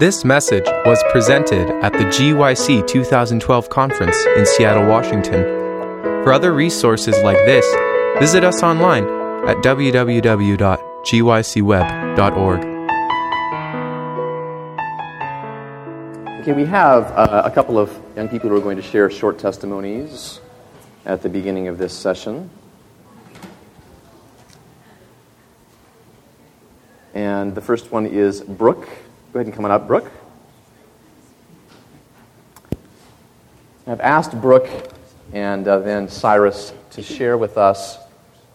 This message was presented at the GYC 2012 conference in Seattle, Washington. For other resources like this, visit us online at www.gycweb.org. Okay, we have uh, a couple of young people who are going to share short testimonies at the beginning of this session. And the first one is Brooke. Go ahead and come on up, Brooke. I've asked Brooke and uh, then Cyrus to share with us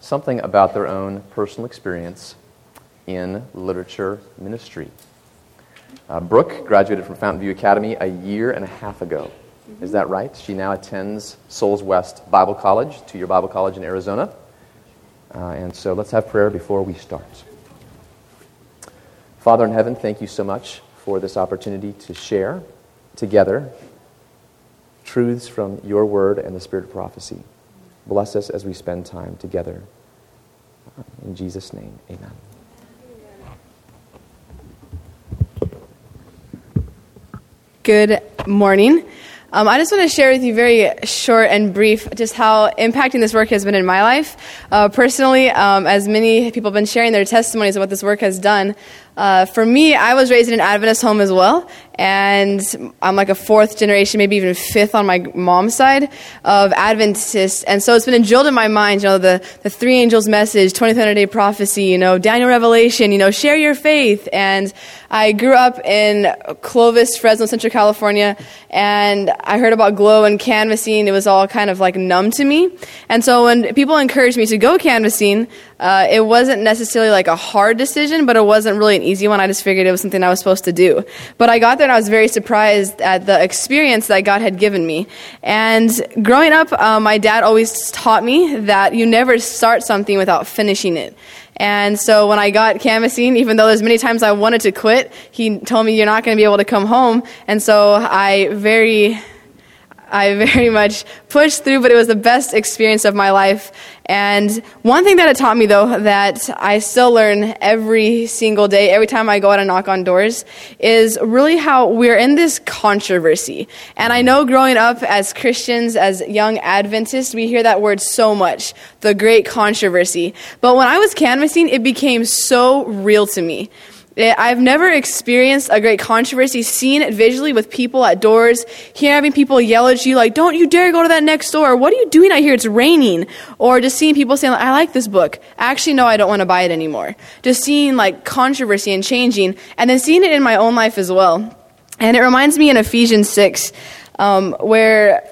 something about their own personal experience in literature ministry. Uh, Brooke graduated from Fountain View Academy a year and a half ago. Is that right? She now attends Souls West Bible College, two year Bible college in Arizona. Uh, and so let's have prayer before we start. Father in heaven, thank you so much for this opportunity to share together truths from your word and the spirit of prophecy. Bless us as we spend time together. In Jesus' name, amen. Good morning. Um, I just want to share with you very short and brief just how impacting this work has been in my life. Uh, personally, um, as many people have been sharing their testimonies of what this work has done, uh, for me, I was raised in an Adventist home as well, and I'm like a fourth generation, maybe even fifth on my mom's side of Adventists. And so it's been drilled in my mind, you know, the, the three angels message, 23rd day prophecy, you know, Daniel Revelation, you know, share your faith. And I grew up in Clovis, Fresno, Central California, and I heard about glow and canvassing. It was all kind of like numb to me. And so when people encouraged me to go canvassing, uh, it wasn't necessarily like a hard decision, but it wasn't really an easy one. I just figured it was something I was supposed to do. But I got there and I was very surprised at the experience that God had given me. And growing up, uh, my dad always taught me that you never start something without finishing it. And so when I got canvassing, even though there's many times I wanted to quit, he told me you're not going to be able to come home. And so I very I very much pushed through, but it was the best experience of my life. And one thing that it taught me, though, that I still learn every single day, every time I go out and knock on doors, is really how we're in this controversy. And I know growing up as Christians, as young Adventists, we hear that word so much, the great controversy. But when I was canvassing, it became so real to me. I've never experienced a great controversy, seeing it visually with people at doors, having people yell at you like, don't you dare go to that next door. What are you doing out here? It's raining. Or just seeing people saying, I like this book. Actually, no, I don't want to buy it anymore. Just seeing like controversy and changing, and then seeing it in my own life as well. And it reminds me in Ephesians 6, um, where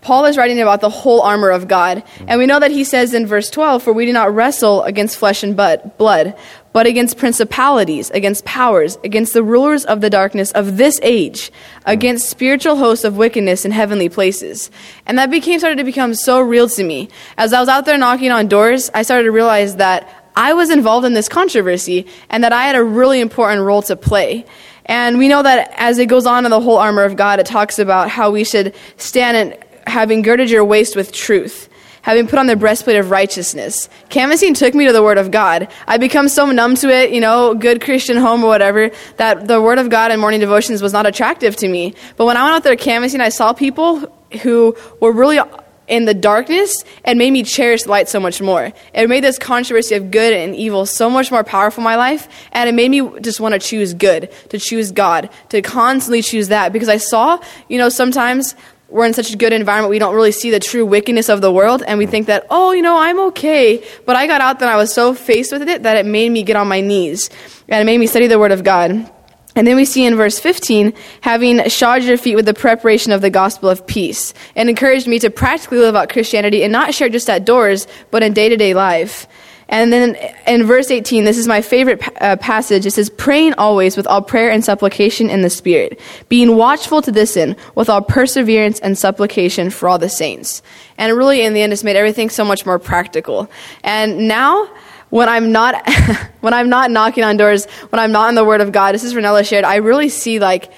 Paul is writing about the whole armor of God. And we know that he says in verse 12, For we do not wrestle against flesh and blood, but against principalities, against powers, against the rulers of the darkness of this age, against spiritual hosts of wickedness in heavenly places. And that became started to become so real to me. As I was out there knocking on doors, I started to realize that I was involved in this controversy and that I had a really important role to play. And we know that as it goes on in the whole armor of God, it talks about how we should stand and having girded your waist with truth, having put on the breastplate of righteousness. Canvassing took me to the Word of God. I become so numb to it, you know, good Christian home or whatever, that the Word of God and morning devotions was not attractive to me. But when I went out there canvassing, I saw people who were really in the darkness and made me cherish the light so much more. It made this controversy of good and evil so much more powerful in my life, and it made me just want to choose good, to choose God, to constantly choose that because I saw, you know, sometimes we're in such a good environment, we don't really see the true wickedness of the world, and we think that, oh, you know, I'm okay. But I got out there and I was so faced with it that it made me get on my knees, and it made me study the Word of God. And then we see in verse 15, having shod your feet with the preparation of the gospel of peace, and encouraged me to practically live out Christianity and not share just at doors, but in day to day life. And then in verse 18, this is my favorite uh, passage. It says, praying always with all prayer and supplication in the Spirit, being watchful to this end with all perseverance and supplication for all the saints. And really, in the end, it's made everything so much more practical. And now, when I'm not, when I'm not knocking on doors, when I'm not in the Word of God, this is Renella shared, I really see like,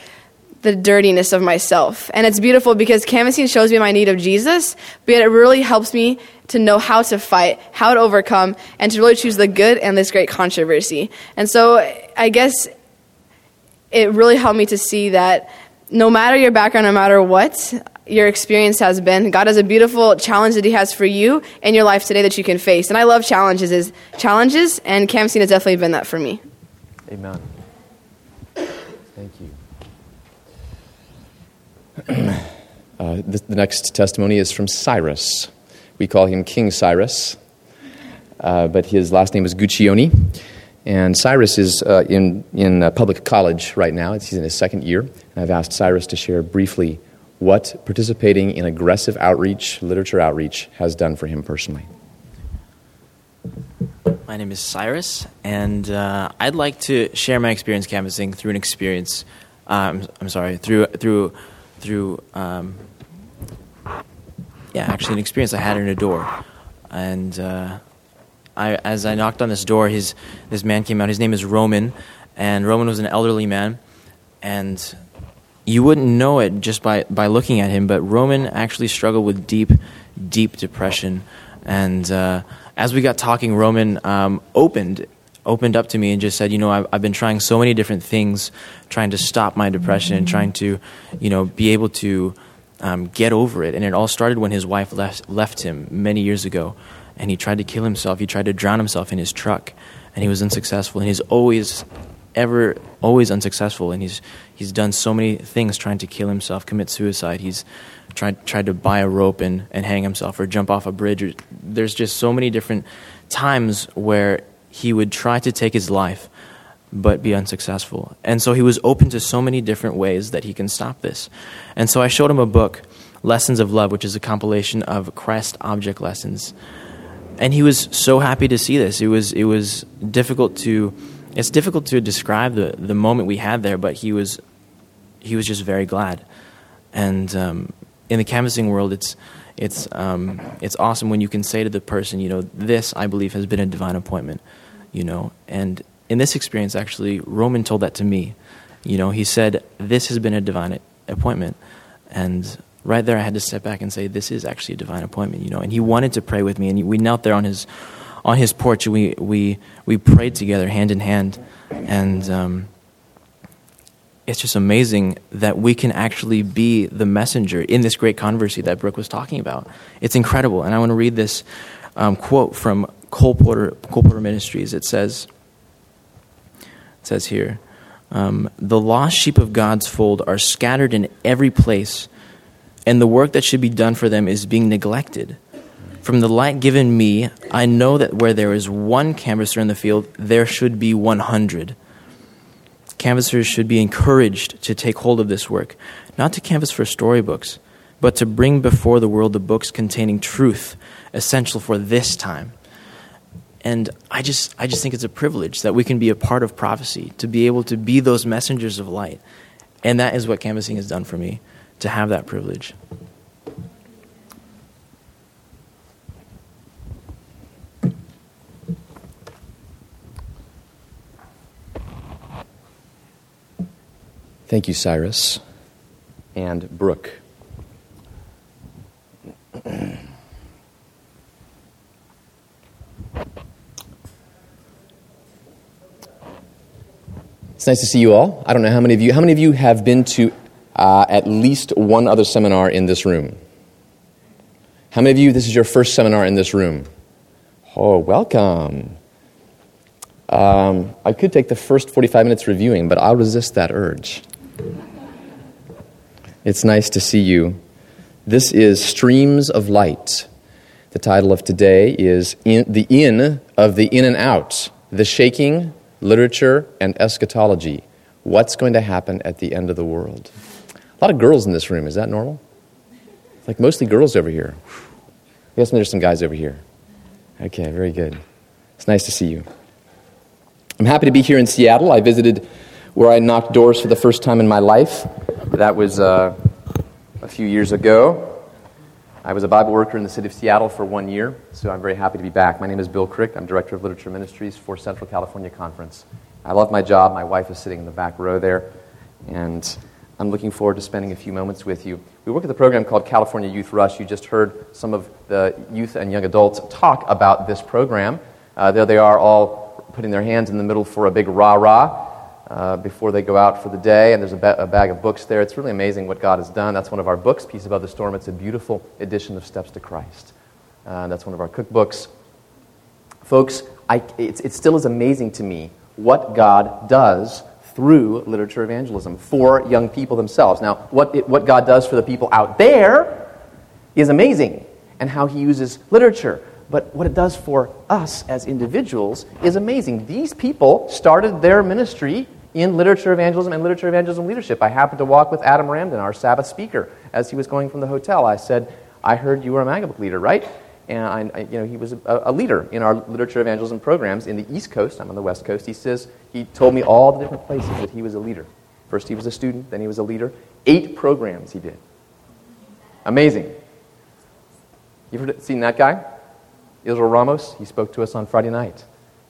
the dirtiness of myself. And it's beautiful because canvassing shows me my need of Jesus, but it really helps me to know how to fight, how to overcome, and to really choose the good and this great controversy. And so I guess it really helped me to see that no matter your background, no matter what your experience has been, God has a beautiful challenge that He has for you in your life today that you can face. And I love challenges, is challenges, and canvassing has definitely been that for me. Amen. Thank you. Uh, the, the, next testimony is from Cyrus. We call him King Cyrus, uh, but his last name is Guccione. And Cyrus is uh, in, in public college right now. He's in his second year. And I've asked Cyrus to share briefly what participating in aggressive outreach, literature outreach, has done for him personally. My name is Cyrus, and uh, I'd like to share my experience canvassing through an experience. Um, I'm sorry, through through through um, yeah, actually an experience I had in a door, and uh, I, as I knocked on this door, his this man came out. His name is Roman, and Roman was an elderly man, and you wouldn't know it just by by looking at him. But Roman actually struggled with deep, deep depression, and uh, as we got talking, Roman um, opened opened up to me and just said, you know, I've, I've been trying so many different things, trying to stop my depression and trying to, you know, be able to um, get over it. And it all started when his wife left left him many years ago and he tried to kill himself. He tried to drown himself in his truck, and he was unsuccessful. And he's always, ever, always unsuccessful. And he's he's done so many things trying to kill himself, commit suicide. He's tried tried to buy a rope and, and hang himself or jump off a bridge. There's just so many different times where he would try to take his life but be unsuccessful. And so he was open to so many different ways that he can stop this. And so I showed him a book, Lessons of Love, which is a compilation of Christ object lessons and he was so happy to see this. It was it was difficult to it's difficult to describe the the moment we had there, but he was he was just very glad. And um, in the canvassing world, it's it's um, it's awesome when you can say to the person, you know, this I believe has been a divine appointment, you know. And in this experience, actually, Roman told that to me. You know, he said, "This has been a divine appointment," and right there I had to step back and say, this is actually a divine appointment, you know. And he wanted to pray with me, and we knelt there on his on his porch, and we we we prayed together, hand in hand, and. Um, it's just amazing that we can actually be the messenger in this great controversy that Brooke was talking about. It's incredible. And I want to read this um, quote from Colporteur, Cole Porter Ministries. It says, it says here, um, the lost sheep of God's fold are scattered in every place and the work that should be done for them is being neglected. From the light given me, I know that where there is one canvasser in the field, there should be 100. Canvassers should be encouraged to take hold of this work, not to canvass for storybooks, but to bring before the world the books containing truth essential for this time. And I just, I just think it's a privilege that we can be a part of prophecy, to be able to be those messengers of light. And that is what canvassing has done for me to have that privilege. Thank you, Cyrus and Brooke. It's nice to see you all. I don't know how many of you how many of you have been to uh, at least one other seminar in this room. How many of you, this is your first seminar in this room? Oh, welcome. Um, I could take the first 45 minutes reviewing, but I'll resist that urge. It's nice to see you. This is Streams of Light. The title of today is in, The In of the In and Out The Shaking, Literature, and Eschatology. What's going to happen at the end of the world? A lot of girls in this room. Is that normal? Like mostly girls over here. I guess there's some guys over here. Okay, very good. It's nice to see you. I'm happy to be here in Seattle. I visited where I knocked doors for the first time in my life. That was uh, a few years ago. I was a Bible worker in the city of Seattle for one year, so I'm very happy to be back. My name is Bill Krick. I'm Director of Literature Ministries for Central California Conference. I love my job. My wife is sitting in the back row there, and I'm looking forward to spending a few moments with you. We work at the program called California Youth Rush. You just heard some of the youth and young adults talk about this program. Uh, there they are all putting their hands in the middle for a big rah rah. Uh, before they go out for the day, and there's a, ba- a, bag of books there. It's really amazing what God has done. That's one of our books, Peace Above the Storm. It's a beautiful edition of Steps to Christ. Uh, that's one of our cookbooks. Folks, I, it still is amazing to me what God does through literature evangelism for young people themselves. Now, what, it, what God does for the people out there is amazing, and how He uses literature. But what it does for us as individuals is amazing. These people started their ministry in literature evangelism and literature evangelism leadership. I happened to walk with Adam Ramdin, our Sabbath speaker, as he was going from the hotel. I said, I heard you were a Magabook leader, right? And I, I, you know, he was a, a, leader in our literature evangelism programs in the East Coast. I'm on the West Coast. He says, he told me all the different places that he was a leader. First, he was a student, then he was a leader. Eight programs he did. Amazing. You've heard, seen that guy? Israel Ramos, he spoke to us on Friday night.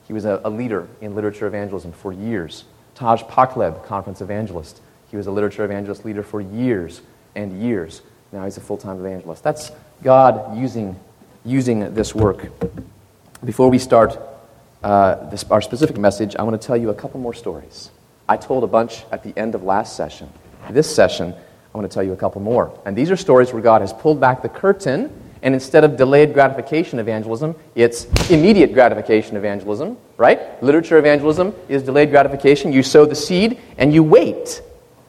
He was a, a leader in literature evangelism for years. Taj Pacleb, conference evangelist. He was a literature evangelist leader for years and years. Now he's a full time evangelist. That's God using, using this work. Before we start uh, this, our specific message, I want to tell you a couple more stories. I told a bunch at the end of last session. This session, I want to tell you a couple more. And these are stories where God has pulled back the curtain and instead of delayed gratification evangelism, it's immediate gratification evangelism, right? Literature evangelism is delayed gratification. You sow the seed and you wait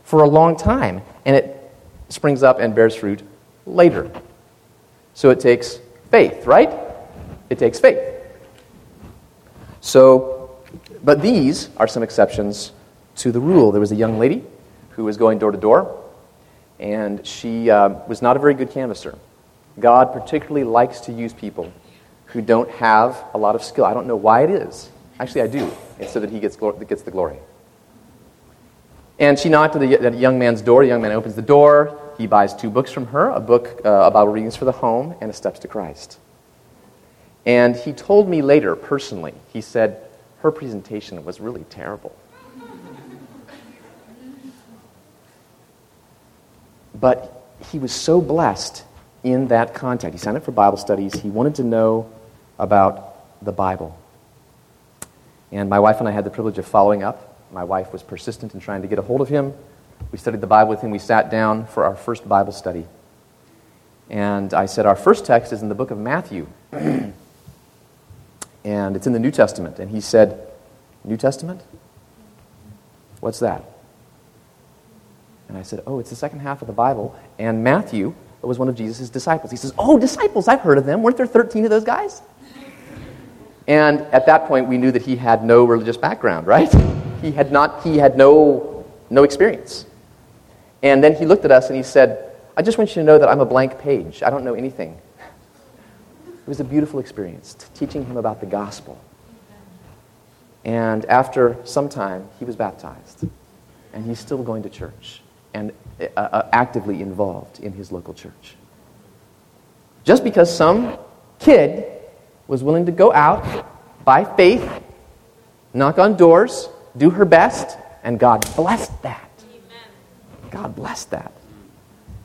for a long time, and it springs up and bears fruit later. So it takes faith, right? It takes faith. So, but these are some exceptions to the rule. There was a young lady who was going door to door, and she uh, was not a very good canvasser. God particularly likes to use people who don't have a lot of skill. I don't know why it is. Actually, I do. It's so that he gets, gets the glory. And she knocked at the, young man's door. The young man opens the door. He buys two books from her a book uh, about readings for the home and a Steps to Christ. And he told me later, personally, he said, her presentation was really terrible. but he was so blessed in that context. He signed up for Bible studies. He wanted to know about the Bible. And my wife and I had the privilege of following up. My wife was persistent in trying to get a hold of him. We studied the Bible with him. We sat down for our first Bible study. And I said, Our first text is in the book of Matthew. and it's in the New Testament. And he said, New Testament? What's that? And I said, Oh, it's the second half of the Bible. And Matthew was one of Jesus' disciples. He says, Oh, disciples, I've heard of them. Weren't there 13 of those guys? And at that point, we knew that he had no religious background, right? He had, not, he had no, no experience. And then he looked at us and he said, I just want you to know that I'm a blank page. I don't know anything. It was a beautiful experience, teaching him about the gospel. And after some time, he was baptized. And he's still going to church and uh, uh, actively involved in his local church. Just because some kid was willing to go out by faith, knock on doors, do her best, and God blessed that. God blessed that.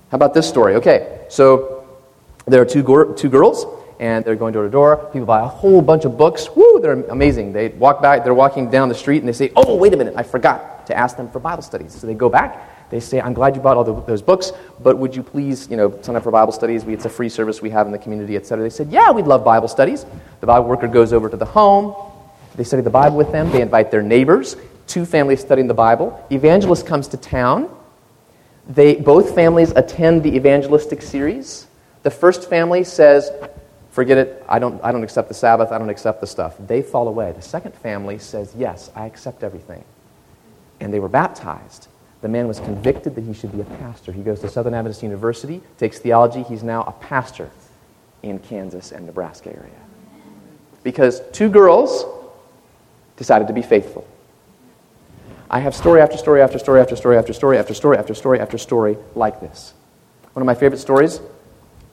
How about this story? Okay, so there are two, two girls, and they're going door to door. People buy a whole bunch of books. Woo, they're amazing. They walk back, they're walking down the street, and they say, Oh, wait a minute, I forgot to ask them for Bible studies. So they go back, they say, I'm glad you bought all the, those books, but would you please, you know, sign up for Bible studies? We, it's a free service we have in the community, et cetera. They said, yeah, we'd love Bible studies. The Bible worker goes over to the home. They study the Bible with them. They invite their neighbors. Two families studying the Bible. Evangelist comes to town. They, both families attend the evangelistic series. The first family says, forget it, I don't, I don't accept the Sabbath, I don't accept the stuff. They fall away. The second family says, yes, I accept everything. And they were baptized. The man was convicted that he should be a pastor. He goes to Southern Adventist University, takes theology. He's now a pastor in Kansas and Nebraska area. Because two girls decided to be faithful. I have story after story after story after story after story after story after story after story like this. One of my favorite stories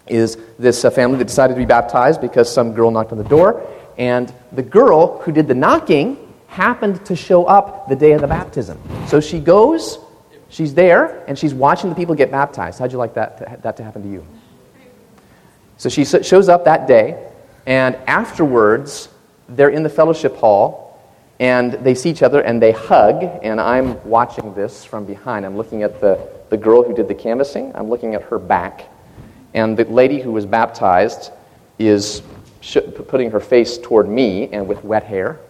is this uh, family that decided to be baptized because some girl knocked on the door, and the girl who did the knocking happened to show up the day of the baptism. So she goes She's there, and she's watching the people get baptized. How'd you like that to, that to happen to you? So she shows up that day, and afterwards, they're in the fellowship hall, And they see each other and they hug, and I'm watching this from behind. I'm looking at the, the girl who did the canvassing, I'm looking at her back. And the lady who was baptized is sh- putting her face toward me and with wet hair.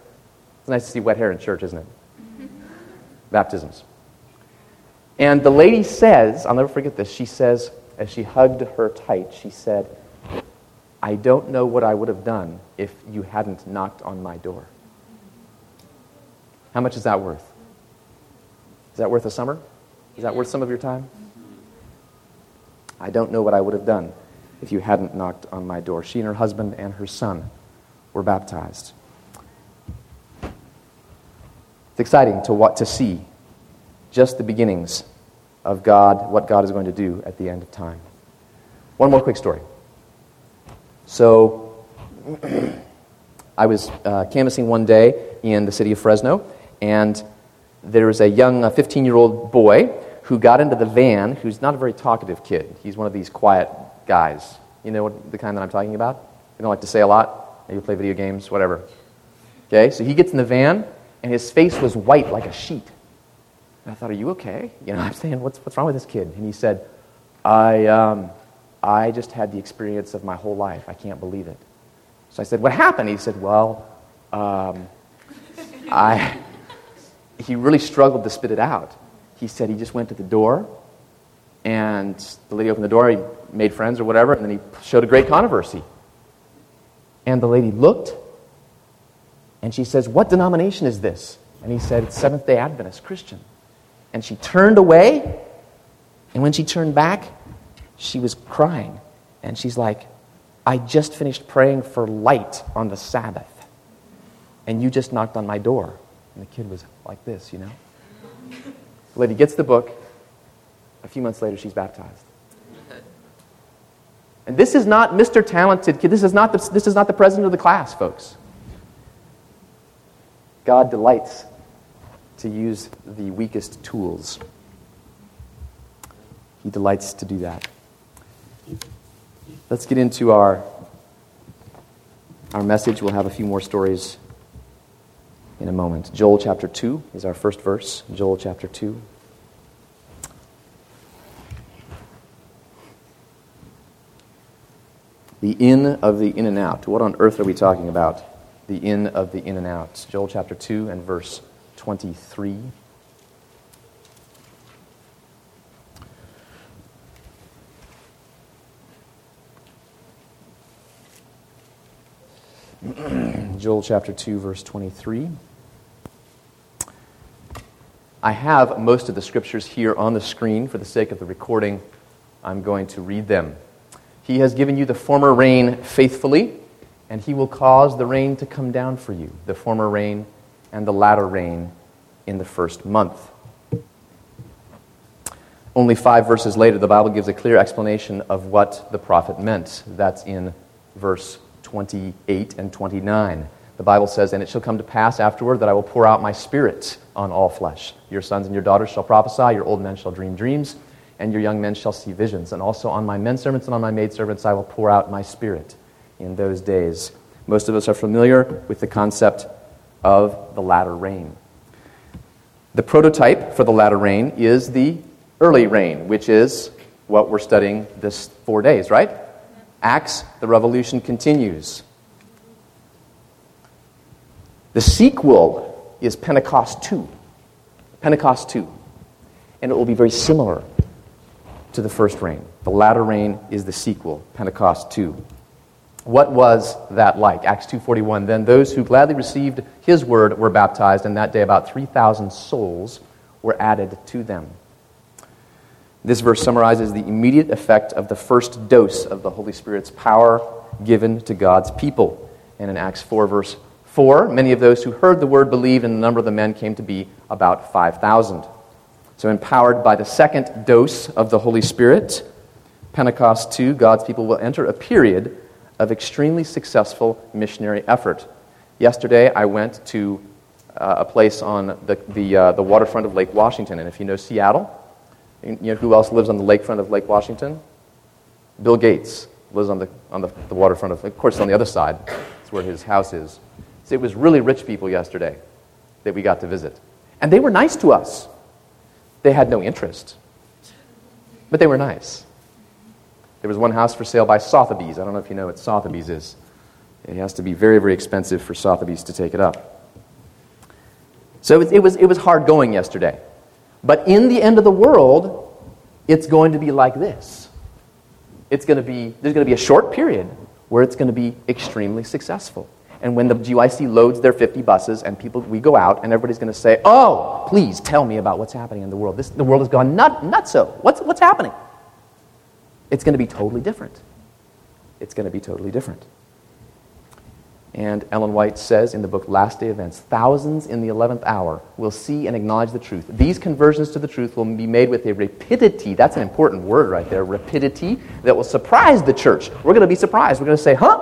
It's nice to see wet hair in church, isn't it? Mm-hmm. Baptisms. And the lady says, I'll never forget this, she says, as she hugged her tight, she said, I don't know what I would have done if you hadn't knocked on my door. How much is that worth? Is that worth a summer? Is that worth some of your time? I don't know what I would have done if you hadn't knocked on my door. She and her husband and her son were baptized. It's exciting to, what, to see just the beginnings of God, what God is going to do at the end of time. One more quick story. So, I was uh, canvassing one day in the city of Fresno, and there was a young 15 year old boy who got into the van who's not a very talkative kid. He's one of these quiet guys. You know what, the kind that I'm talking about? They don't like to say a lot. Maybe play video games, whatever. Okay, so he gets in the van, and his face was white like a sheet. And I thought, Are you okay? You know, I'm saying, What's, what's wrong with this kid? And he said, I, um, I just had the experience of my whole life. I can't believe it. So I said, What happened? He said, Well, um, I, he really struggled to spit it out. He said he just went to the door, and the lady opened the door, he made friends or whatever, and then he showed a great controversy. And the lady looked, and she says, What denomination is this? And he said, It's Seventh day Adventist Christian. And she turned away, and when she turned back, she was crying. And she's like, I just finished praying for light on the Sabbath, and you just knocked on my door. And the kid was like this, you know? The lady gets the book. A few months later, she's baptized. And this is not Mr. Talented Kid. This is not the, this is not the president of the class, folks. God delights to use the weakest tools. He delights to do that. Let's get into our, our message. We'll have a few more stories in a moment. Joel chapter 2 is our first verse. Joel chapter 2. The in of the in and out. What on earth are we talking about? The in of the in and out. Joel chapter 2 and verse 23. Joel chapter 2, verse 23. I have most of the scriptures here on the screen. For the sake of the recording, I'm going to read them. He has given you the former rain faithfully, and he will cause the rain to come down for you, the former rain and the latter rain in the first month. Only five verses later, the Bible gives a clear explanation of what the prophet meant. That's in verse 28 and 29. The Bible says, And it shall come to pass afterward that I will pour out my spirit on all flesh. Your sons and your daughters shall prophesy, your old men shall dream dreams, and your young men shall see visions. And also on my men servants and on my maid servants I will pour out my spirit in those days. Most of us are familiar with the concept of the latter rain. The prototype for the latter rain is the early rain, which is what we're studying this four days, right? Acts, the revolution continues. The sequel is Pentecost 2. Pentecost 2. And it will be very similar to the first rain. The latter rain is the sequel, Pentecost 2. What was that like? Acts 2:41 Then those who gladly received his word were baptized and that day about 3000 souls were added to them. This verse summarizes the immediate effect of the first dose of the Holy Spirit's power given to God's people. And in Acts 4 verse 4, many of those who heard the word believed and the number of the men came to be about 5,000. So empowered by the second dose of the Holy Spirit, Pentecost 2, God's people will enter a period of extremely successful missionary effort. Yesterday, I went to uh, a place on the, the, uh, the waterfront of Lake Washington. And if you know Seattle, you know who else lives on the lakefront of Lake Washington? Bill Gates lives on the, on the, the waterfront of, of course, on the other side. It's where his house is. So it was really rich people yesterday. that we got to visit. And they were nice to us. They had no interest, but they were nice. There was one house for sale by Sotheby's. I don't know if you know what Sotheby's is. It has to be very, very expensive for Sotheby's to take it up. So it, was, it was hard going yesterday. But in the end of the world, it's going to be like this. It's going to be, there's going to be a short period where it's going to be extremely successful. And when the GYC loads their 50 buses and people, we go out and everybody's going to say, oh, please tell me about what's happening in the world. This, the world has gone nut, nutso. What's, what's happening? It's going to be totally different. It's going to be totally different. And Ellen White says in the book Last Day Events thousands in the 11th hour will see and acknowledge the truth. These conversions to the truth will be made with a rapidity, that's an important word right there, rapidity, that will surprise the church. We're going to be surprised. We're going to say, huh?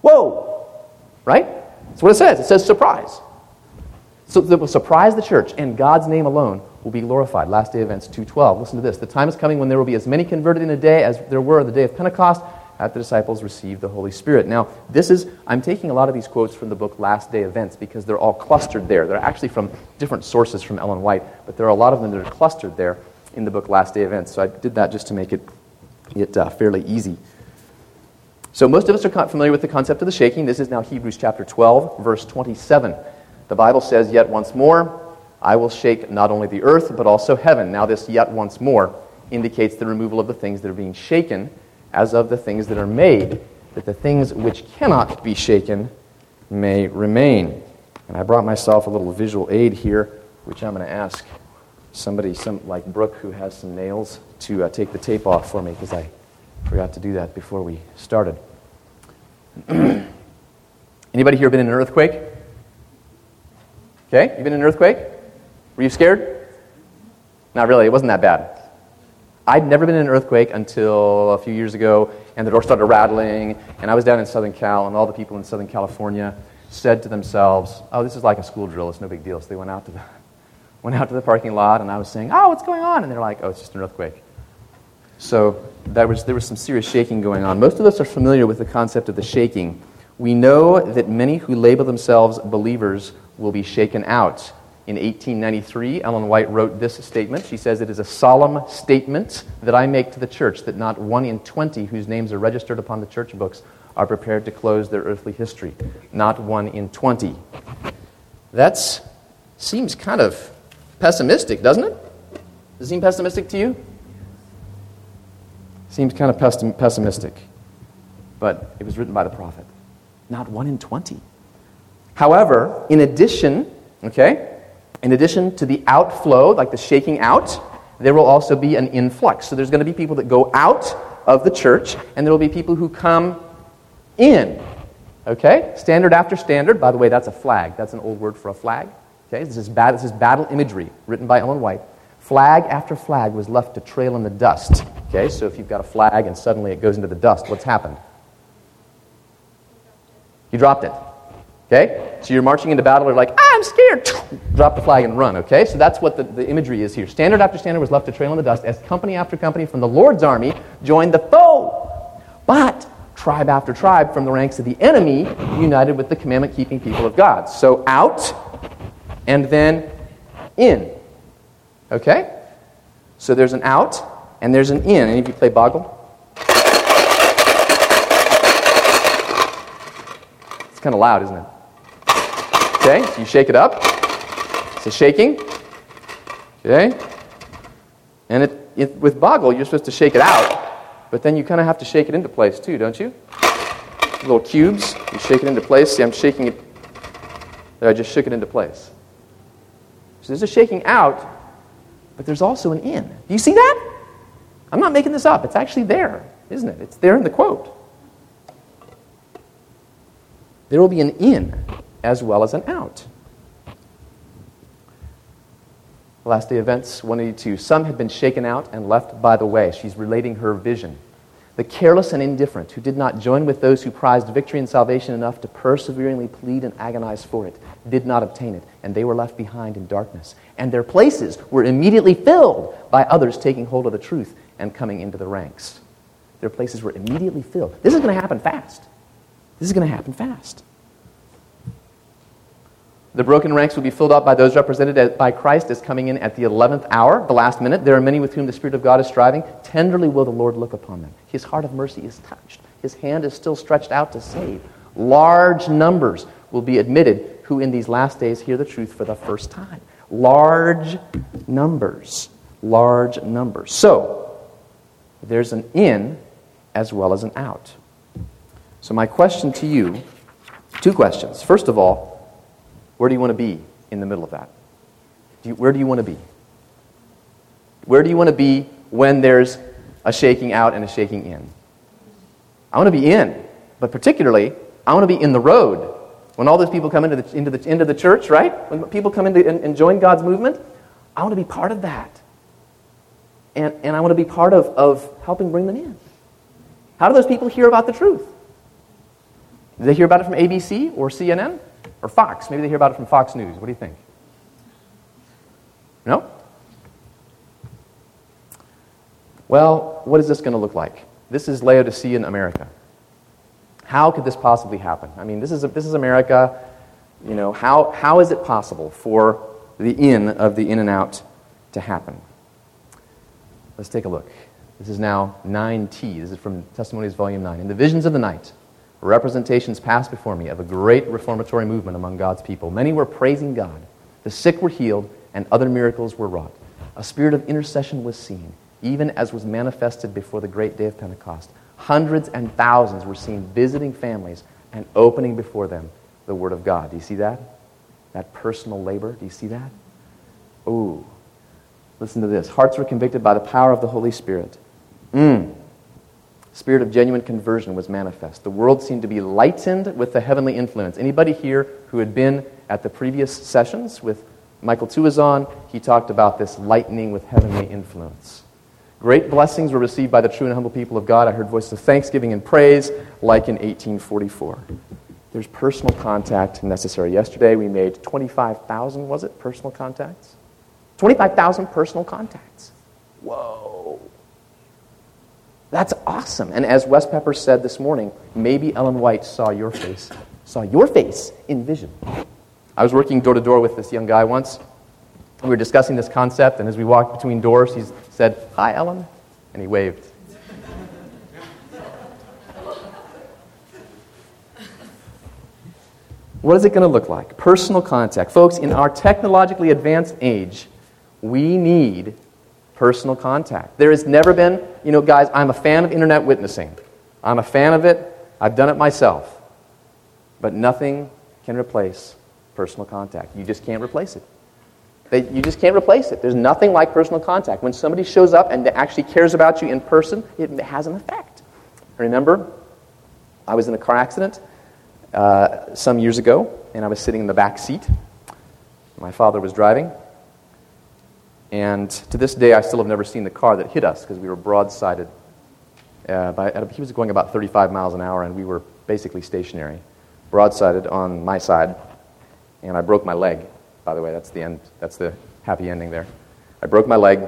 Whoa. Right? That's what it says. It says surprise. So that will surprise the church, and God's name alone will be glorified. Last Day Events 2.12. Listen to this. The time is coming when there will be as many converted in a day as there were the day of Pentecost at the disciples received the Holy Spirit. Now, this is, I'm taking a lot of these quotes from the book Last Day Events because they're all clustered there. They're actually from different sources from Ellen White, but there are a lot of them that are clustered there in the book Last Day Events. So I did that just to make it, it uh, fairly easy. So most of us are familiar with the concept of the shaking. This is now Hebrews chapter 12, verse 27. The Bible says, Yet once more, I will shake not only the earth, but also heaven. Now, this yet once more indicates the removal of the things that are being shaken as of the things that are made, that the things which cannot be shaken may remain. And I brought myself a little visual aid here, which I'm going to ask somebody, some like Brooke, who has some nails, to uh, take the tape off for me because I forgot to do that before we started. Anybody here been in an earthquake? Okay, you been in an earthquake? Were you scared? Not really. It wasn't that bad. I'd never been in an earthquake until a few years ago, and the door started rattling, and I was down in Southern Cal, and all the people in Southern California said to themselves, "Oh, this is like a school drill. It's no big deal." So they went out to the went out to the parking lot, and I was saying, "Oh, what's going on?" And they're like, "Oh, it's just an earthquake." So that was, there was some serious shaking going on. Most of us are familiar with the concept of the shaking. We know that many who label themselves believers will be shaken out. In 1893, Ellen White wrote this statement. She says, It is a solemn statement that I make to the church that not one in 20 whose names are registered upon the church books are prepared to close their earthly history. Not one in 20. That seems kind of pessimistic, doesn't it? Does it seem pessimistic to you? Seems kind of pessimistic. But it was written by the prophet. Not one in 20. However, in addition, okay, in addition to the outflow, like the shaking out, there will also be an influx. So there's going to be people that go out of the church, and there will be people who come in. Okay? Standard after standard. By the way, that's a flag. That's an old word for a flag. Okay? This is, bad, this is battle imagery written by Ellen White. Flag after flag was left to trail in the dust. Okay? So if you've got a flag and suddenly it goes into the dust, what's happened? You dropped it. Okay? So you're marching into battle, you're like, I'm scared. Drop the flag and run, okay? So that's what the, the imagery is here. Standard after standard was left to trail in the dust as company after company from the Lord's army joined the foe. But tribe after tribe from the ranks of the enemy united with the commandment keeping people of God. So out and then in. Okay? So there's an out and there's an in. Any of you play Boggle? It's kind of loud, isn't it? Okay, so you shake it up. It's a shaking. Okay? And it, it, with Boggle, you're supposed to shake it out, but then you kind of have to shake it into place too, don't you? Little cubes, you shake it into place. See, I'm shaking it. There, I just shook it into place. So there's a shaking out, but there's also an in. Do you see that? I'm not making this up. It's actually there, isn't it? It's there in the quote. There will be an in as well as an out. Last day events 182. Some had been shaken out and left by the way. She's relating her vision. The careless and indifferent who did not join with those who prized victory and salvation enough to perseveringly plead and agonize for it did not obtain it, and they were left behind in darkness. And their places were immediately filled by others taking hold of the truth and coming into the ranks. Their places were immediately filled. This is going to happen fast. This is going to happen fast. The broken ranks will be filled up by those represented by Christ as coming in at the 11th hour, the last minute. There are many with whom the Spirit of God is striving. Tenderly will the Lord look upon them. His heart of mercy is touched. His hand is still stretched out to save. Large numbers will be admitted who in these last days hear the truth for the first time. Large numbers. Large numbers. So, there's an in as well as an out. So, my question to you two questions. First of all, where do you want to be in the middle of that? Do you, where do you want to be? Where do you want to be when there's a shaking out and a shaking in? I want to be in, but particularly, I want to be in the road. When all those people come into the, into the, into the church, right? When people come into and, and join God's movement, I want to be part of that. And, and I want to be part of, of helping bring them in. How do those people hear about the truth? Do they hear about it from ABC or CNN? Or Fox. Maybe they hear about it from Fox News. What do you think? No? Well, what is this going to look like? This is Laodicean America. How could this possibly happen? I mean, this is, this is America. You know, how, how is it possible for the in of the in and out to happen? Let's take a look. This is now 9T. This is from Testimonies, Volume 9. In the visions of the night, representations passed before me of a great reformatory movement among God's people. Many were praising God. The sick were healed, and other miracles were wrought. A spirit of intercession was seen, even as was manifested before the great day of Pentecost. Hundreds and thousands were seen visiting families and opening before them the Word of God. Do you see that? That personal labor. Do you see that? Ooh. Listen to this. Hearts were convicted by the power of the Holy Spirit. Mm spirit of genuine conversion was manifest. The world seemed to be lightened with the heavenly influence. Anybody here who had been at the previous sessions with Michael Tuazon, he talked about this lightening with heavenly influence. Great blessings were received by the true and humble people of God. I heard voices of thanksgiving and praise like in 1844. There's personal contact necessary. Yesterday we made 25,000, was it, personal contacts? 25,000 personal contacts. Whoa. That's awesome. And as Wes Pepper said this morning, maybe Ellen White saw your face, saw your face in vision. I was working door to door with this young guy once. We were discussing this concept, and as we walked between doors, he said, Hi, Ellen. And he waved. What is it going to look like? Personal contact. Folks, in our technologically advanced age, we need personal contact. There has never been, you know, guys, I'm a fan of internet witnessing. I'm a fan of it. I've done it myself. But nothing can replace personal contact. You just can't replace it. You just can't replace it. There's nothing like personal contact. When somebody shows up and actually cares about you in person, it has an effect. I remember I was in a car accident uh, some years ago, and I was sitting in the back seat. My father was driving, and to this day, I still have never seen the car that hit us because we were broadsided. Uh, by, he was going about 35 miles an hour, and we were basically stationary, broadsided on my side. And I broke my leg, by the way. That's the end. That's the happy ending there. I broke my leg,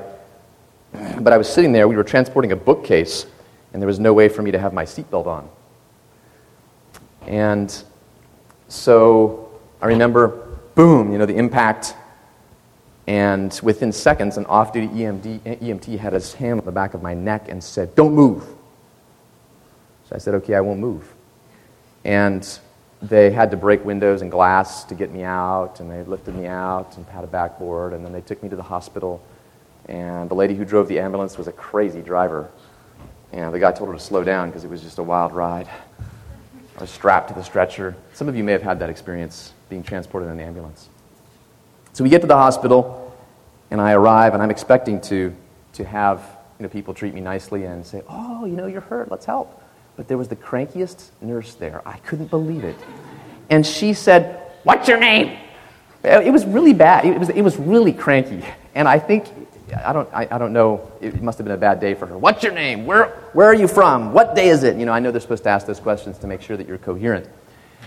but I was sitting there. We were transporting a bookcase, and there was no way for me to have my seatbelt on. And so I remember, boom, you know, the impact and within seconds, an off duty EMT had his hand on the back of my neck and said, Don't move. So I said, Okay, I won't move. And they had to break windows and glass to get me out, and they lifted me out and had a backboard, and then they took me to the hospital. And the lady who drove the ambulance was a crazy driver. And the guy told her to slow down because it was just a wild ride. I was strapped to the stretcher. Some of you may have had that experience being transported in an ambulance. So we get to the hospital, and I arrive, and I'm expecting to, to have you know, people treat me nicely and say, Oh, you know, you're hurt, let's help. But there was the crankiest nurse there. I couldn't believe it. And she said, What's your name? Uh, it was really bad. It was, it was really cranky. And I think, I don't, I, I don't know, it must have been a bad day for her. What's your name? Where, where are you from? What day is it? You know, I know they're supposed to ask those questions to make sure that you're coherent.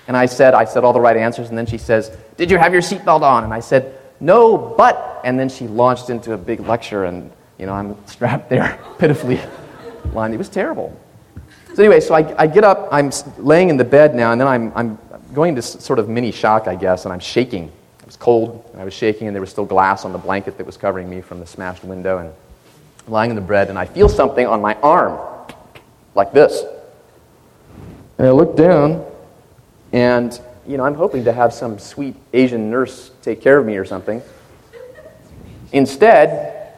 And I said, I said all the right answers, and then she says, Did you have your seatbelt on? And I said, no, but. And then she launched into a big lecture, and, you know, I'm strapped there, pitifully lined. It was terrible. So, anyway, so I, I get up, I'm laying in the bed now, and then I'm, I'm going into sort of mini shock, I guess, and I'm shaking. It was cold, and I was shaking, and there was still glass on the blanket that was covering me from the smashed window. And lying in the bed, and I feel something on my arm, like this. And I look down, and you know, I'm hoping to have some sweet Asian nurse take care of me or something. Instead,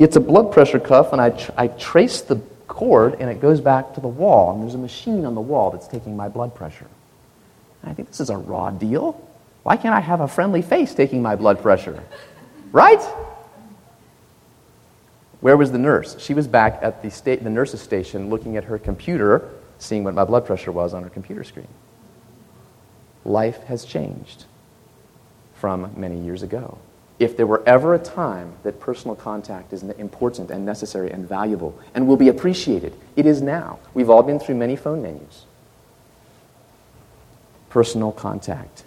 it's a blood pressure cuff, and I, tr- I trace the cord, and it goes back to the wall. And there's a machine on the wall that's taking my blood pressure. And I think this is a raw deal. Why can't I have a friendly face taking my blood pressure? Right? Where was the nurse? She was back at the, sta- the nurse's station looking at her computer, seeing what my blood pressure was on her computer screen. Life has changed from many years ago. If there were ever a time that personal contact is important and necessary and valuable and will be appreciated, it is now. We've all been through many phone menus. Personal contact.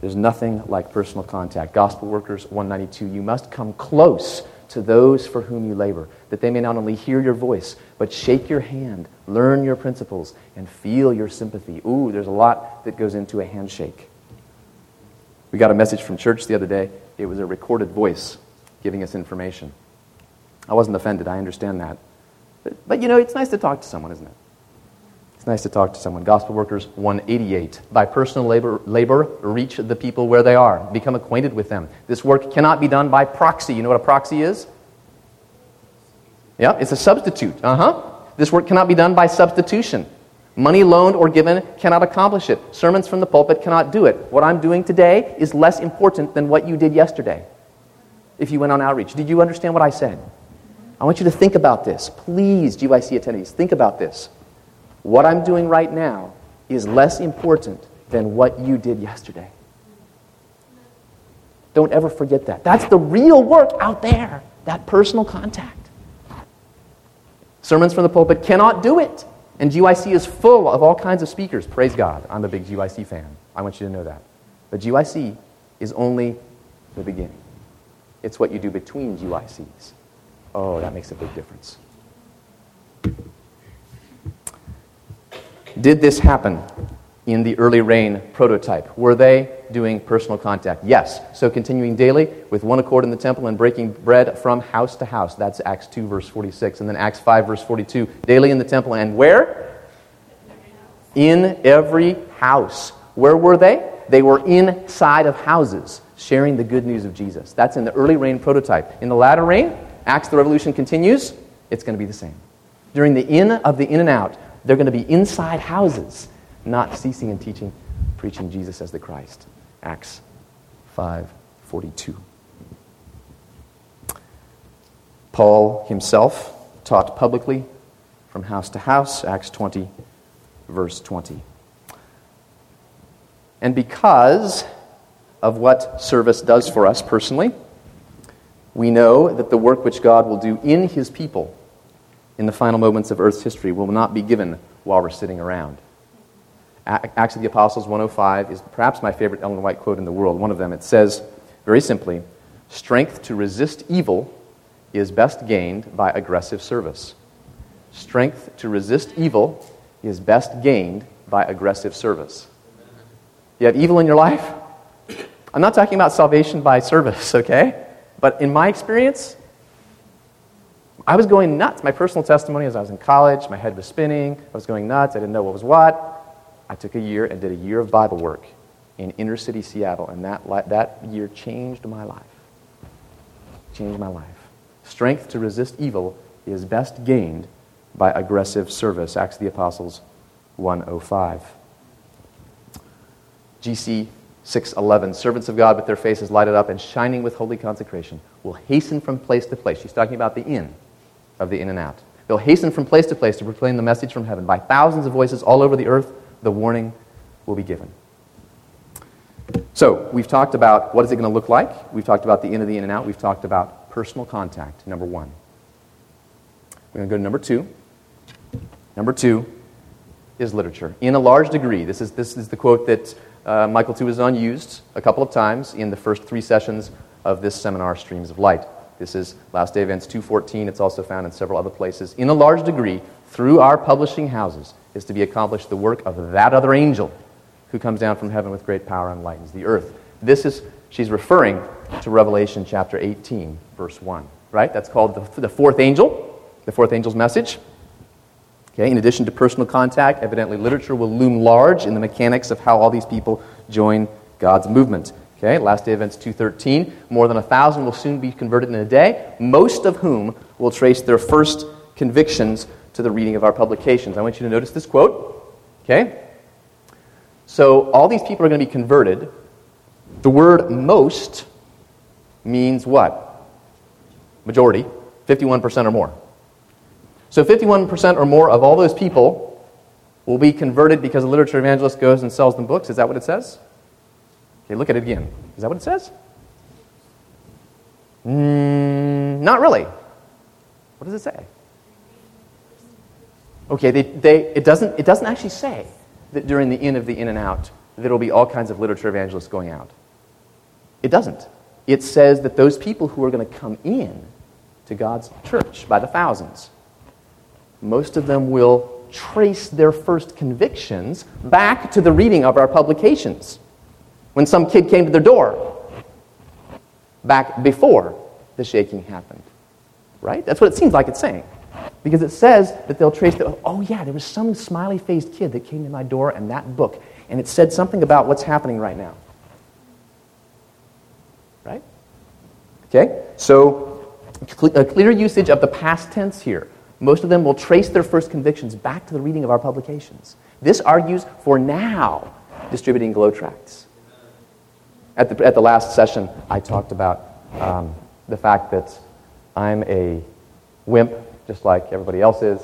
There's nothing like personal contact. Gospel Workers 192, you must come close to those for whom you labor, that they may not only hear your voice, but shake your hand, learn your principles, and feel your sympathy. Ooh, there's a lot that goes into a handshake. We got a message from church the other day. It was a recorded voice giving us information. I wasn't offended, I understand that. But, but you know, it's nice to talk to someone, isn't it? It's nice to talk to someone. Gospel Workers 188. By personal labor, labor, reach the people where they are. Become acquainted with them. This work cannot be done by proxy. You know what a proxy is? Yeah, it's a substitute. Uh huh. This work cannot be done by substitution. Money loaned or given cannot accomplish it. Sermons from the pulpit cannot do it. What I'm doing today is less important than what you did yesterday if you went on outreach. Did you understand what I said? I want you to think about this. Please, GYC attendees, think about this. What I'm doing right now is less important than what you did yesterday. Don't ever forget that. That's the real work out there, that personal contact. Sermons from the pulpit cannot do it. And GYC is full of all kinds of speakers. Praise God. I'm a big GYC fan. I want you to know that. But GYC is only the beginning. It's what you do between GYCs. Oh, that makes a big difference. Did this happen in the early rain prototype? Were they doing personal contact? Yes. So continuing daily with one accord in the temple and breaking bread from house to house. That's Acts 2, verse 46. And then Acts 5, verse 42. Daily in the temple. And where? In every house. Where were they? They were inside of houses, sharing the good news of Jesus. That's in the early rain prototype. In the latter rain, Acts the Revolution continues, it's going to be the same. During the in of the in and out, they're going to be inside houses, not ceasing in teaching, preaching Jesus as the Christ. Acts 5:42. Paul himself taught publicly from house to house, Acts 20 verse 20. And because of what service does for us personally, we know that the work which God will do in his people in the final moments of Earth's history will not be given while we're sitting around. Acts of the Apostles 105 is perhaps my favorite Ellen White quote in the world. One of them, it says very simply Strength to resist evil is best gained by aggressive service. Strength to resist evil is best gained by aggressive service. You have evil in your life? I'm not talking about salvation by service, okay? But in my experience, I was going nuts. My personal testimony is I was in college, my head was spinning, I was going nuts, I didn't know what was what. I took a year and did a year of Bible work in inner city Seattle, and that, that year changed my life. Changed my life. Strength to resist evil is best gained by aggressive service. Acts of the Apostles 105. GC 6:11 Servants of God with their faces lighted up and shining with holy consecration will hasten from place to place. She's talking about the in of the in and out. They'll hasten from place to place to proclaim the message from heaven. By thousands of voices all over the earth, the warning will be given. So, we've talked about what is it going to look like. We've talked about the in of the in and out. We've talked about personal contact, number one. We're going to go to number two. Number two is literature. In a large degree, this is, this is the quote that uh, Michael Tuazon used a couple of times in the first three sessions of this seminar, Streams of Light. This is Last Day Events 214. It's also found in several other places. In a large degree, through our publishing houses, is to be accomplished the work of that other angel who comes down from heaven with great power and lightens the earth. This is, she's referring to Revelation chapter 18, verse 1, right? That's called the, the fourth angel, the fourth angel's message. Okay, in addition to personal contact, evidently literature will loom large in the mechanics of how all these people join God's movement. Okay, last day events 213. More than a thousand will soon be converted in a day, most of whom will trace their first convictions to the reading of our publications. I want you to notice this quote. Okay? So all these people are going to be converted. The word most means what? Majority, 51% or more. So 51% or more of all those people will be converted because a literature evangelist goes and sells them books. Is that what it says? Okay, look at it again. Is that what it says? Mm, not really. What does it say? Okay, they, they, it, doesn't, it doesn't actually say that during the in of the in and out, there will be all kinds of literature evangelists going out. It doesn't. It says that those people who are going to come in to God's church by the thousands, most of them will trace their first convictions back to the reading of our publications. When some kid came to their door, back before the shaking happened. Right? That's what it seems like it's saying. Because it says that they'll trace the, oh yeah, there was some smiley faced kid that came to my door and that book, and it said something about what's happening right now. Right? Okay? So, a clear usage of the past tense here. Most of them will trace their first convictions back to the reading of our publications. This argues for now distributing glow tracts. At the, at the last session, I talked about um, the fact that I'm a wimp just like everybody else is,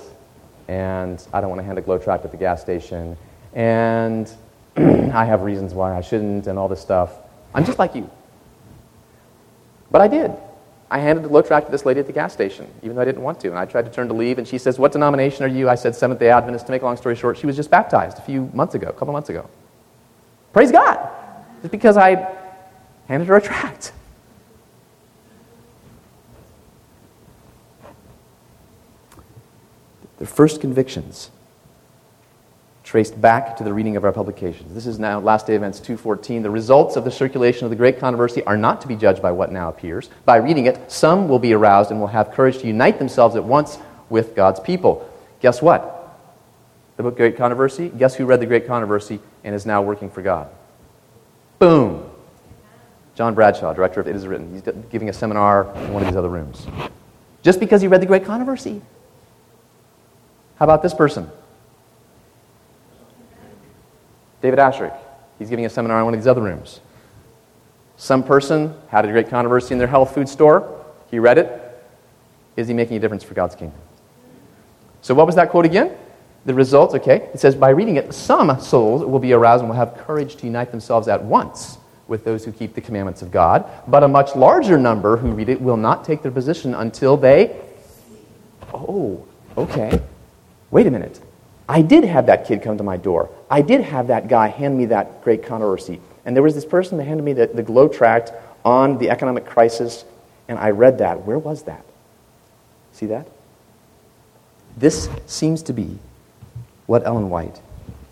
and I don't want to hand a glow tract at the gas station, and I have reasons why I shouldn't, and all this stuff. I'm just like you. But I did. I handed the glow tract to this lady at the gas station, even though I didn't want to. And I tried to turn to leave, and she says, What denomination are you? I said, Seventh day Adventist. To make a long story short, she was just baptized a few months ago, a couple months ago. Praise God! Just because I handed her a tract. Their first convictions traced back to the reading of our publications. This is now Last Day Events 2.14. The results of the circulation of the great controversy are not to be judged by what now appears. By reading it, some will be aroused and will have courage to unite themselves at once with God's people. Guess what? The book Great Controversy, guess who read the Great Controversy and is now working for God? Boom! John Bradshaw, director of It Is Written. He's giving a seminar in one of these other rooms. Just because he read the Great Controversy. How about this person? David Asscherick. He's giving a seminar in one of these other rooms. Some person had a great controversy in their health food store. He read it. Is he making a difference for God's kingdom? So, what was that quote again? The result, okay, it says, by reading it, some souls will be aroused and will have courage to unite themselves at once with those who keep the commandments of God. But a much larger number who read it will not take their position until they. Oh, okay wait a minute. I did have that kid come to my door. I did have that guy hand me that great controversy. And there was this person that handed me the, the glow tract on the economic crisis, and I read that. Where was that? See that? This seems to be what Ellen White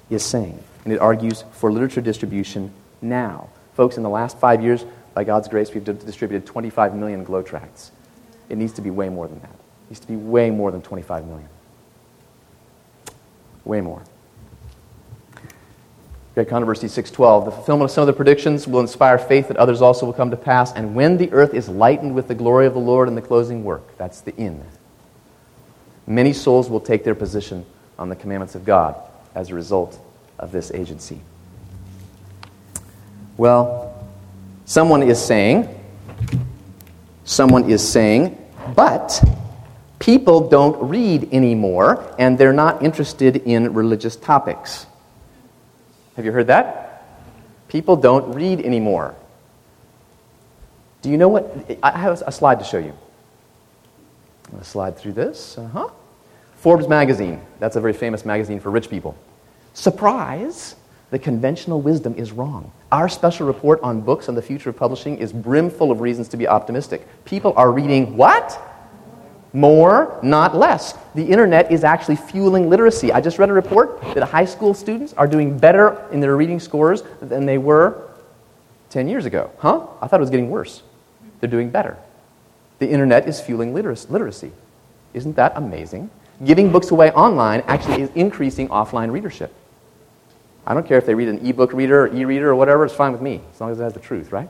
is saying, and it argues for literature distribution now. Folks, in the last five years, by God's grace, we've distributed 25 million glow tracts. It needs to be way more than that. It needs to be way more than 25 million. Way more. Great Controversy 6.12. The fulfillment of some of the predictions will inspire faith that others also will come to pass. And when the earth is lightened with the glory of the Lord in the closing work, that's the in. Many souls will take their position on the commandments of God as a result of this agency. Well, someone is saying, someone is saying, but people don't read anymore and they're not interested in religious topics. Have you heard that? People don't read anymore. Do you know what? I have a slide to show you. I'm going to slide through this. Uh huh. Forbes magazine. That's a very famous magazine for rich people. Surprise! The conventional wisdom is wrong. Our special report on books and the future of publishing is brimful of reasons to be optimistic. People are reading what? More, not less. The internet is actually fueling literacy. I just read a report that high school students are doing better in their reading scores than they were 10 years ago. Huh? I thought it was getting worse. They're doing better. The internet is fueling literacy. Isn't that amazing? Giving books away online actually is increasing offline readership. I don't care if they read an ebook reader or e reader or whatever, it's fine with me, as long as it has the truth, right?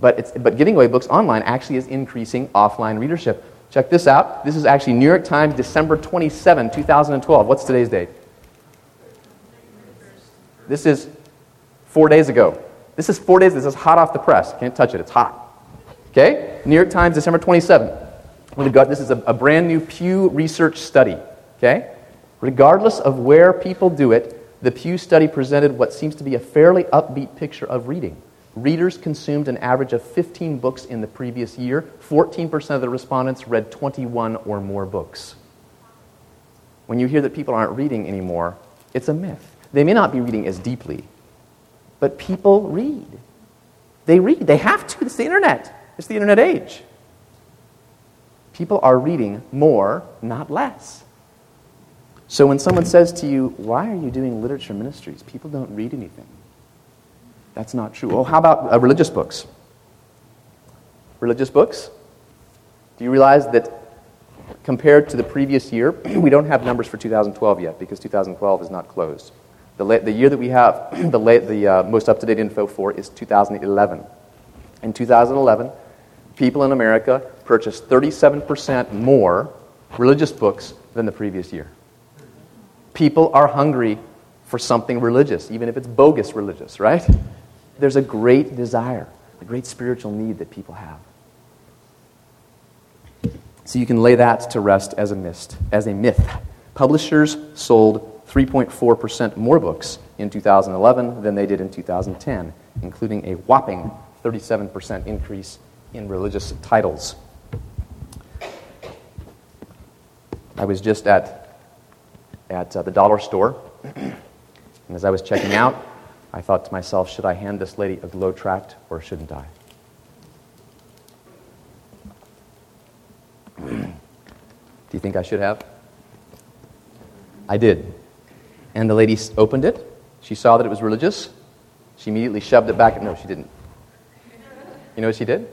But, but giving away books online actually is increasing offline readership. Check this out. This is actually New York Times, December 27, 2012. What's today's date? This is four days ago. This is four days. This is hot off the press. Can't touch it. It's hot. Okay? New York Times, December 27. This is a, a brand new Pew Research study. Okay? Regardless of where people do it, the Pew study presented what seems to be a fairly upbeat picture of reading. Readers consumed an average of 15 books in the previous year. 14% of the respondents read 21 or more books. When you hear that people aren't reading anymore, it's a myth. They may not be reading as deeply, but people read. They read. They have to. It's the internet. It's the internet age. People are reading more, not less. So when someone says to you, Why are you doing literature ministries? People don't read anything. That's not true. Oh, how about uh, religious books? Religious books? Do you realize that compared to the previous year, we don't have numbers for 2012 yet because 2012 is not closed. The, la- the year that we have the, la- the uh, most up to date info for is 2011. In 2011, people in America purchased 37% more religious books than the previous year. People are hungry for something religious, even if it's bogus religious, right? There's a great desire, a great spiritual need that people have. So you can lay that to rest as a myth. As a myth. Publishers sold 3.4% more books in 2011 than they did in 2010, including a whopping 37% increase in religious titles. I was just at, at uh, the dollar store, and as I was checking out, I thought to myself, should I hand this lady a glow tract or shouldn't I? Do you think I should have? I did. And the lady opened it. She saw that it was religious. She immediately shoved it back. No, she didn't. You know what she did?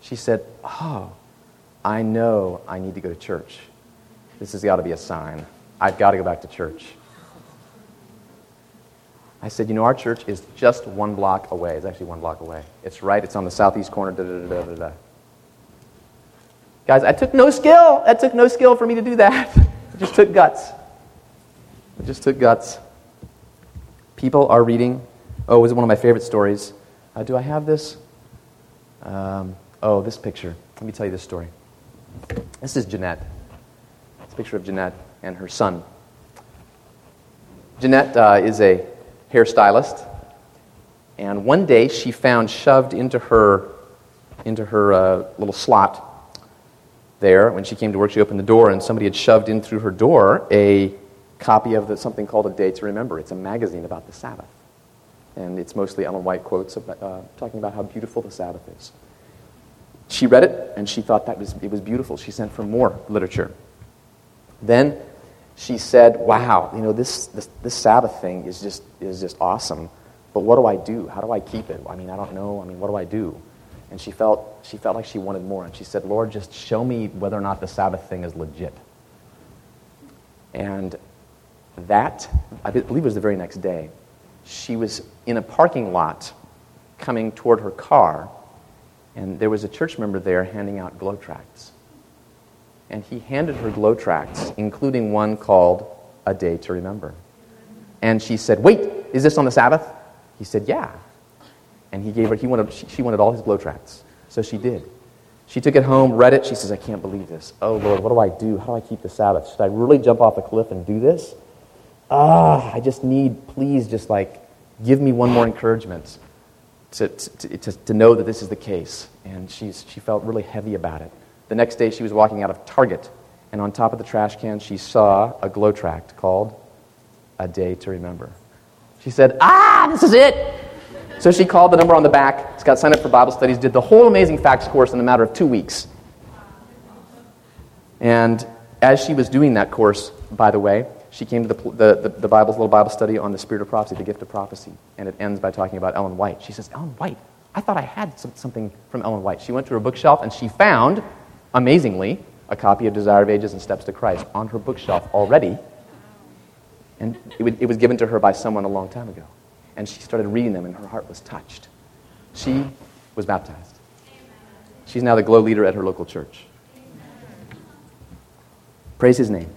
She said, Oh, I know I need to go to church. This has got to be a sign. I've got to go back to church. I said, You know, our church is just one block away. It's actually one block away. It's right, it's on the southeast corner. Da, da, da, da, da. Guys, I took no skill. That took no skill for me to do that. It just took guts. It just took guts. People are reading. Oh, it was one of my favorite stories. Uh, do I have this? Um, oh, this picture. Let me tell you this story. This is Jeanette. It's a picture of Jeanette and her son. Jeanette uh, is a hairstylist, and one day she found shoved into her into her uh, little slot there when she came to work. She opened the door, and somebody had shoved in through her door a copy of the, something called A Day to Remember. It's a magazine about the Sabbath. And it's mostly Ellen White quotes about, uh, talking about how beautiful the Sabbath is. She read it, and she thought that was, it was beautiful. She sent for more literature. Then she said, wow, you know, this, this, this Sabbath thing is just, is just awesome. But what do I do? How do I keep it? I mean, I don't know. I mean, what do I do? And she felt, she felt like she wanted more. And she said, Lord, just show me whether or not the Sabbath thing is legit. And that, I believe it was the very next day, she was in a parking lot coming toward her car, and there was a church member there handing out glow tracts. And he handed her glow tracts, including one called A Day to Remember. And she said, Wait, is this on the Sabbath? He said, Yeah. And he gave her, he wanted, she wanted all his glow tracts. So she did. She took it home, read it. She says, I can't believe this. Oh, Lord, what do I do? How do I keep the Sabbath? Should I really jump off a cliff and do this? ah, I just need, please, just like, give me one more encouragement to, to, to, to know that this is the case. And she's, she felt really heavy about it. The next day, she was walking out of Target, and on top of the trash can, she saw a glow tract called A Day to Remember. She said, Ah, this is it! So she called the number on the back, got signed up for Bible studies, did the whole Amazing Facts course in a matter of two weeks. And as she was doing that course, by the way, she came to the, the, the, the Bible's little Bible study on the spirit of prophecy, the gift of prophecy, and it ends by talking about Ellen White. She says, Ellen White, I thought I had some, something from Ellen White. She went to her bookshelf and she found, amazingly, a copy of Desire of Ages and Steps to Christ on her bookshelf already. And it, was given to her by someone a long time ago. And she started reading them, and her heart was touched. She was baptized. She's now the glow leader at her local church. Praise his name.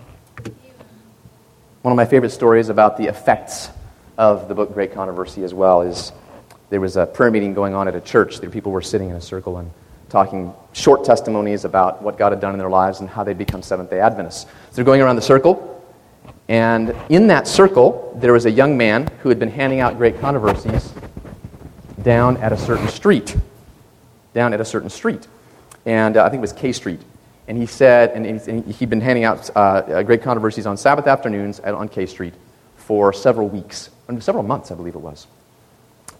One of my favorite stories about the effects of the book Great Controversy as well is there was a prayer meeting going on at a church. There people were sitting in a circle and talking short testimonies about what God had done in their lives and how they'd become Seventh day Adventists. So they're going around the circle, and in that circle, there was a young man who had been handing out great controversies down at a certain street. Down at a certain street. And uh, I think it was K Street. And he said, and he'd been handing out uh, uh, great controversies on Sabbath afternoons at, on K Street for several weeks, several months, I believe it was,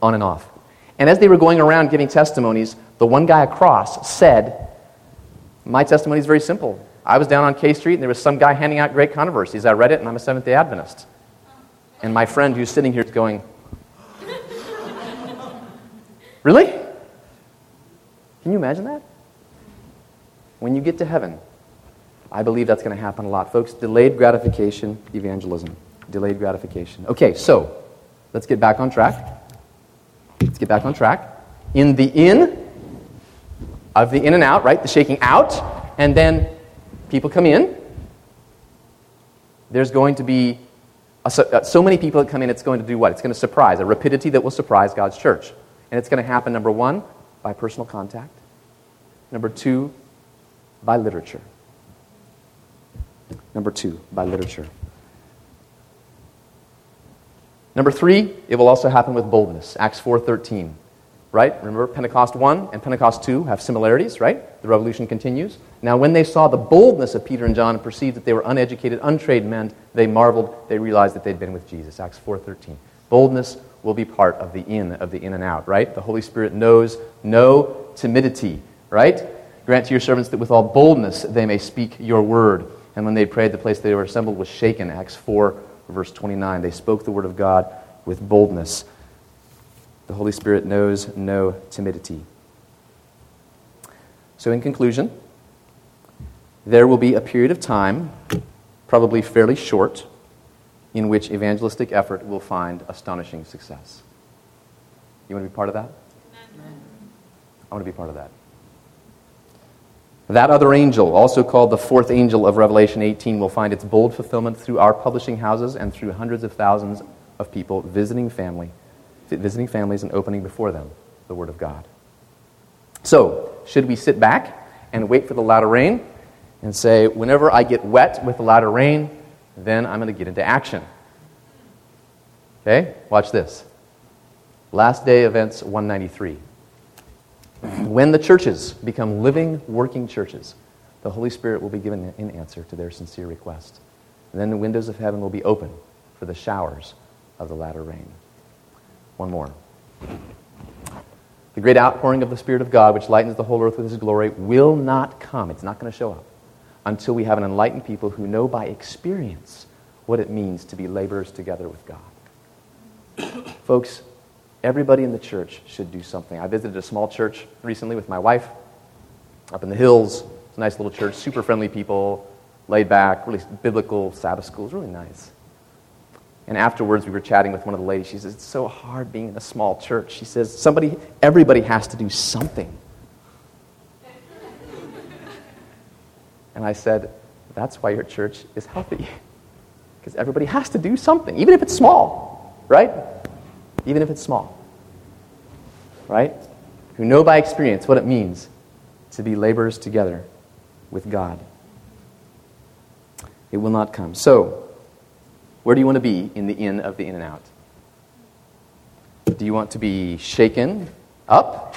on and off. And as they were going around giving testimonies, the one guy across said, My testimony is very simple. I was down on K Street and there was some guy handing out great controversies. I read it and I'm a Seventh day Adventist. And my friend who's sitting here is going, Really? Can you imagine that? When you get to heaven, I believe that's going to happen a lot. Folks, delayed gratification evangelism. Delayed gratification. Okay, so let's get back on track. Let's get back on track. In the in of the in and out, right? The shaking out, and then people come in. There's going to be a, uh, so many people that come in, it's going to do what? It's going to surprise, a rapidity that will surprise God's church. And it's going to happen, number one, by personal contact. Number two, by literature. Number two, by literature. Number three, it will also happen with boldness. Acts 4.13, right? Remember, Pentecost 1 and Pentecost 2 have similarities, right? The revolution continues. Now, when they saw the boldness of Peter and John and perceived that they were uneducated, untrained men, they marveled. They realized that they'd been with Jesus. Acts 4.13. Boldness will be part of the in, of the in and out, right? The Holy Spirit knows no timidity, right? Grant to your servants that with all boldness they may speak your word. And when they prayed, the place they were assembled was shaken. Acts 4, verse 29. They spoke the word of God with boldness. The Holy Spirit knows no timidity. So, in conclusion, there will be a period of time, probably fairly short, in which evangelistic effort will find astonishing success. You want to be part of that? I want to be part of that. That other angel, also called the fourth angel of Revelation 18, will find its bold fulfillment through our publishing houses and through hundreds of thousands of people visiting family, visiting families and opening before them the Word of God. So, should we sit back and wait for the latter rain and say, whenever I get wet with the latter rain, then I'm going to get into action? Okay, watch this. Last day events 193. When the churches become living, working churches, the Holy Spirit will be given in answer to their sincere request. And then the windows of heaven will be open for the showers of the latter rain. One more. The great outpouring of the Spirit of God, which lightens the whole earth with His glory, will not come. It's not going to show up until we have an enlightened people who know by experience what it means to be laborers together with God. Folks, Everybody in the church should do something. I visited a small church recently with my wife up in the hills. It's a nice little church, super friendly people, laid back, really biblical Sabbath school. It was really nice. And afterwards, we were chatting with one of the ladies. She says, It's so hard being in a small church. She says, Somebody, everybody has to do something. and I said, That's why your church is healthy. Because everybody has to do something, even if it's small, right? Even if it's small. Right? Who know by experience what it means to be laborers together with God. It will not come. So, where do you want to be in the in of the in and out? Do you want to be shaken up?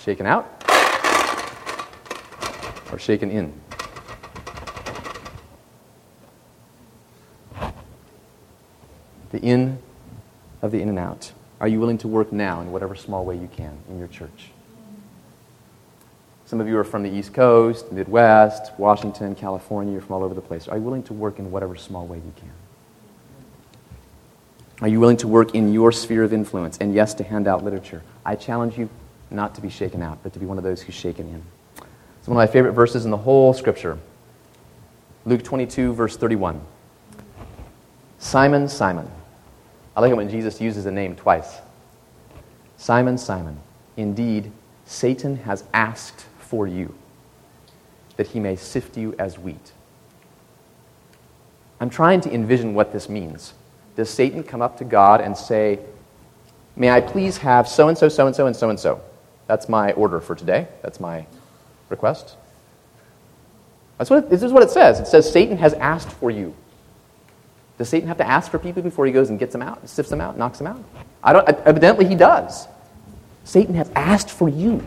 Shaken out? Or shaken in? The in of the in and out? Are you willing to work now in whatever small way you can in your church? Some of you are from the East Coast, Midwest, Washington, California, you're from all over the place. Are you willing to work in whatever small way you can? Are you willing to work in your sphere of influence? And yes, to hand out literature. I challenge you not to be shaken out, but to be one of those who's shaken in. It's one of my favorite verses in the whole scripture. Luke 22, verse 31. Simon, Simon. I like it when Jesus uses a name twice. Simon, Simon. Indeed, Satan has asked for you that he may sift you as wheat. I'm trying to envision what this means. Does Satan come up to God and say, May I please have so and so, so and so, and so and so? That's my order for today. That's my request. That's what it, this is what it says. It says Satan has asked for you. Does Satan have to ask for people before he goes and gets them out, sifts them out, knocks them out? I don't, evidently, he does. Satan has asked for you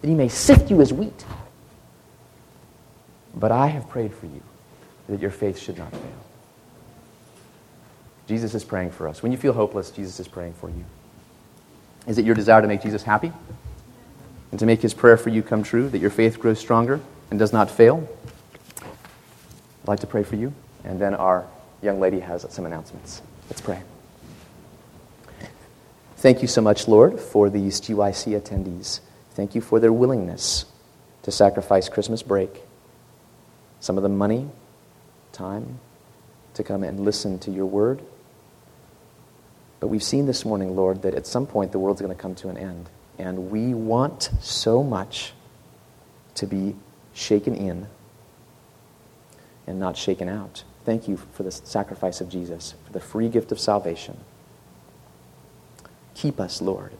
that he may sift you as wheat. But I have prayed for you that your faith should not fail. Jesus is praying for us. When you feel hopeless, Jesus is praying for you. Is it your desire to make Jesus happy? And to make his prayer for you come true, that your faith grows stronger and does not fail? I'd like to pray for you. And then our young lady has some announcements. Let's pray. Thank you so much, Lord, for these GYC attendees. Thank you for their willingness to sacrifice Christmas break, some of the money, time, to come and listen to your word. But we've seen this morning, Lord, that at some point the world's going to come to an end. And we want so much to be shaken in and not shaken out. Thank you for the sacrifice of Jesus, for the free gift of salvation. Keep us, Lord.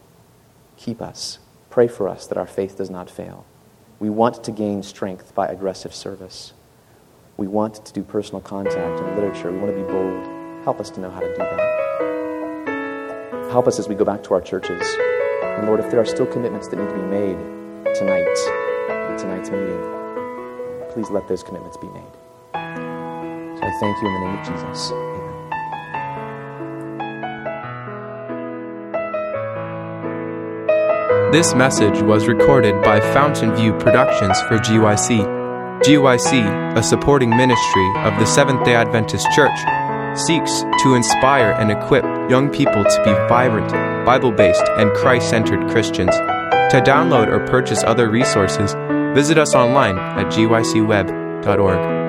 Keep us. Pray for us that our faith does not fail. We want to gain strength by aggressive service. We want to do personal contact and literature. We want to be bold. Help us to know how to do that. Help us as we go back to our churches. And Lord, if there are still commitments that need to be made tonight, tonight's meeting, please let those commitments be made. I thank you in the name of Jesus. Amen. This message was recorded by Fountain View Productions for GYC. GYC, a supporting ministry of the Seventh day Adventist Church, seeks to inspire and equip young people to be vibrant, Bible based, and Christ centered Christians. To download or purchase other resources, visit us online at gycweb.org.